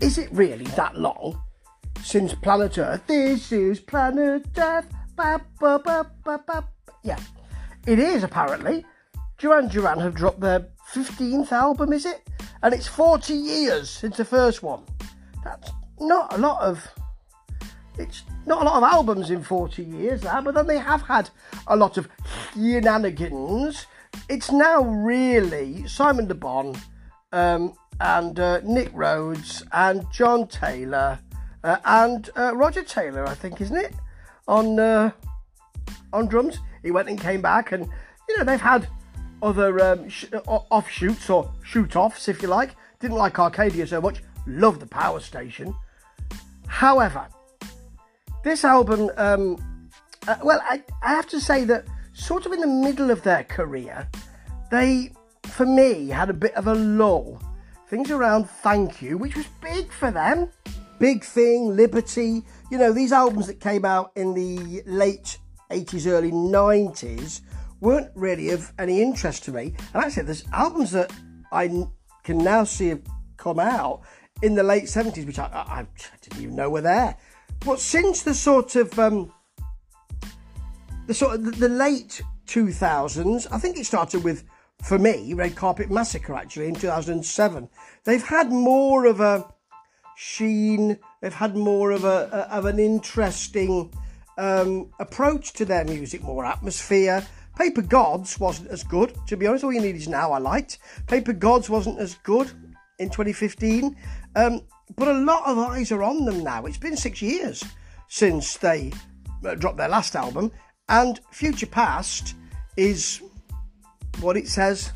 is it really that long since planet Earth? This is planet Earth. Yeah, it is apparently. Duran Duran have dropped their 15th album, is it? And it's 40 years since the first one. That's not a lot of. It's not a lot of albums in 40 years, that, but then they have had a lot of shenanigans. It's now really Simon Le Bon um, and uh, Nick Rhodes and John Taylor uh, and uh, Roger Taylor, I think, isn't it? On uh, on drums. He went and came back, and you know they've had other um, sh- offshoots or shoot offs, if you like. Didn't like Arcadia so much. Love the Power Station. However, this album, um, uh, well, I, I have to say that sort of in the middle of their career, they, for me, had a bit of a lull. Things around Thank You, which was big for them. Big Thing, Liberty, you know, these albums that came out in the late 80s, early 90s weren't really of any interest to me. And actually, there's albums that I can now see have come out in the late 70s, which I, I, I didn't even know were there. But since the sort of um, the sort of the, the late 2000s, I think it started with for me Red Carpet Massacre actually in 2007. They've had more of a sheen. They've had more of a, of an interesting um, approach to their music, more atmosphere. Paper Gods wasn't as good, to be honest. All you need is now. I liked Paper Gods wasn't as good in 2015, um, but a lot of eyes are on them now. It's been six years since they uh, dropped their last album, and Future Past is what it says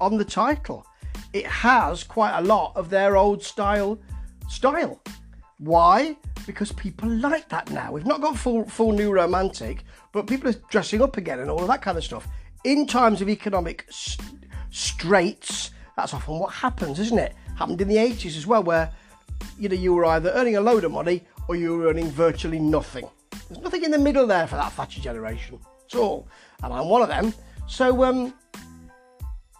on the title. It has quite a lot of their old style style. Why? Because people like that now. We've not got full full new romantic, but people are dressing up again and all of that kind of stuff. In times of economic st- straits, that's often what happens, isn't it? Happened in the 80s as well, where you know you were either earning a load of money or you were earning virtually nothing. There's nothing in the middle there for that Thatcher generation at all, and I'm one of them. So, um,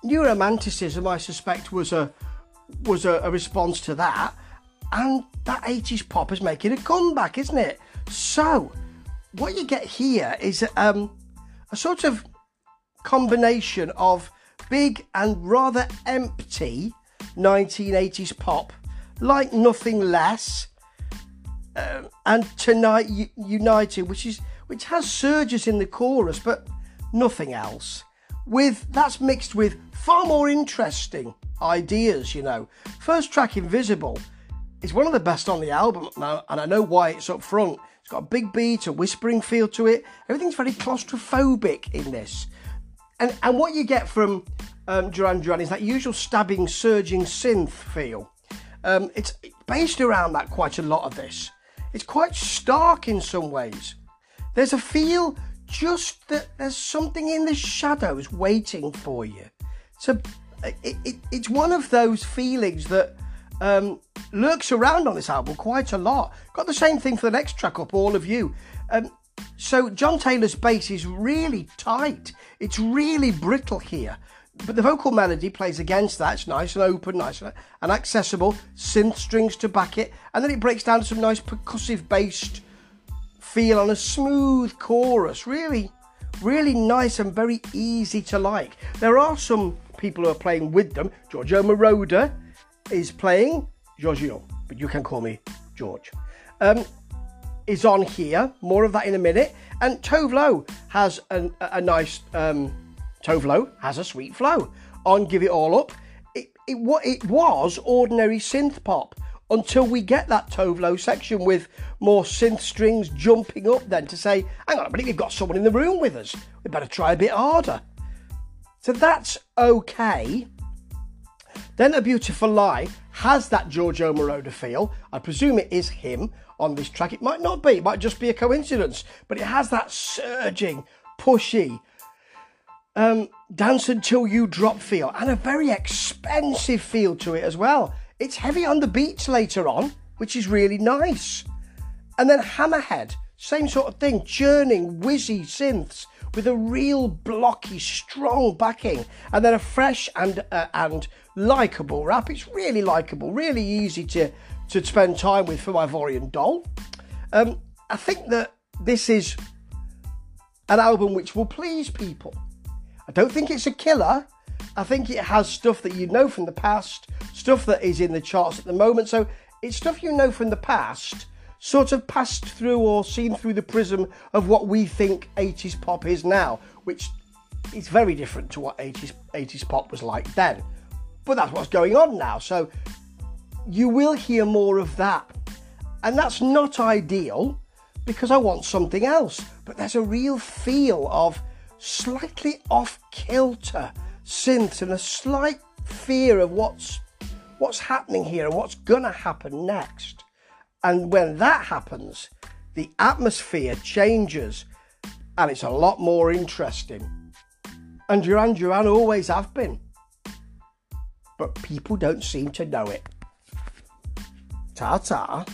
new romanticism, I suspect, was a was a, a response to that, and that 80s pop is making a comeback, isn't it? So, what you get here is um, a sort of combination of big and rather empty 1980s pop, like nothing less, um, and Tonight United, which is which has surges in the chorus, but nothing else. With that's mixed with far more interesting ideas, you know. First track, Invisible, is one of the best on the album now, and I know why it's up front. It's got a big beat, a whispering feel to it. Everything's very claustrophobic in this. And and what you get from um, Duran Duran is that usual stabbing, surging synth feel. Um, it's based around that quite a lot of this. It's quite stark in some ways. There's a feel just that there's something in the shadows waiting for you. So it, it, it's one of those feelings that um, lurks around on this album quite a lot. Got the same thing for the next track up, All of You. Um, so John Taylor's bass is really tight. It's really brittle here. But the vocal melody plays against that. It's nice and open, nice and accessible. Synth strings to back it. And then it breaks down to some nice percussive based feel on a smooth chorus. Really, really nice and very easy to like. There are some people who are playing with them. Giorgio Moroder is playing Giorgio, but you can call me George. Um, is on here. More of that in a minute. And Tove Lo has an, a, nice. Um, Tove Lo has a sweet flow on Give It All Up. It, it, it was ordinary synth pop until we get that Tove Lo section with more synth strings jumping up then to say, hang on a minute, we've got someone in the room with us. We better try a bit harder. So that's okay. Then A Beautiful Lie has that Giorgio Moroder feel. I presume it is him on this track. It might not be, it might just be a coincidence, but it has that surging, pushy, um, dance until you drop feel and a very expensive feel to it as well. It's heavy on the beats later on, which is really nice. And then Hammerhead, same sort of thing, churning, whizzy synths with a real blocky, strong backing, and then a fresh and uh, and likable rap. It's really likable, really easy to to spend time with for my Ivorian doll. Um, I think that this is an album which will please people. I don't think it's a killer. I think it has stuff that you know from the past, stuff that is in the charts at the moment. So it's stuff you know from the past, sort of passed through or seen through the prism of what we think 80s pop is now, which is very different to what 80s 80s pop was like then. But that's what's going on now. So you will hear more of that. And that's not ideal because I want something else. But there's a real feel of slightly off kilter synth and a slight fear of what's what's happening here and what's gonna happen next. And when that happens, the atmosphere changes and it's a lot more interesting. And Duran Duran always have been. But people don't seem to know it. Ta ta.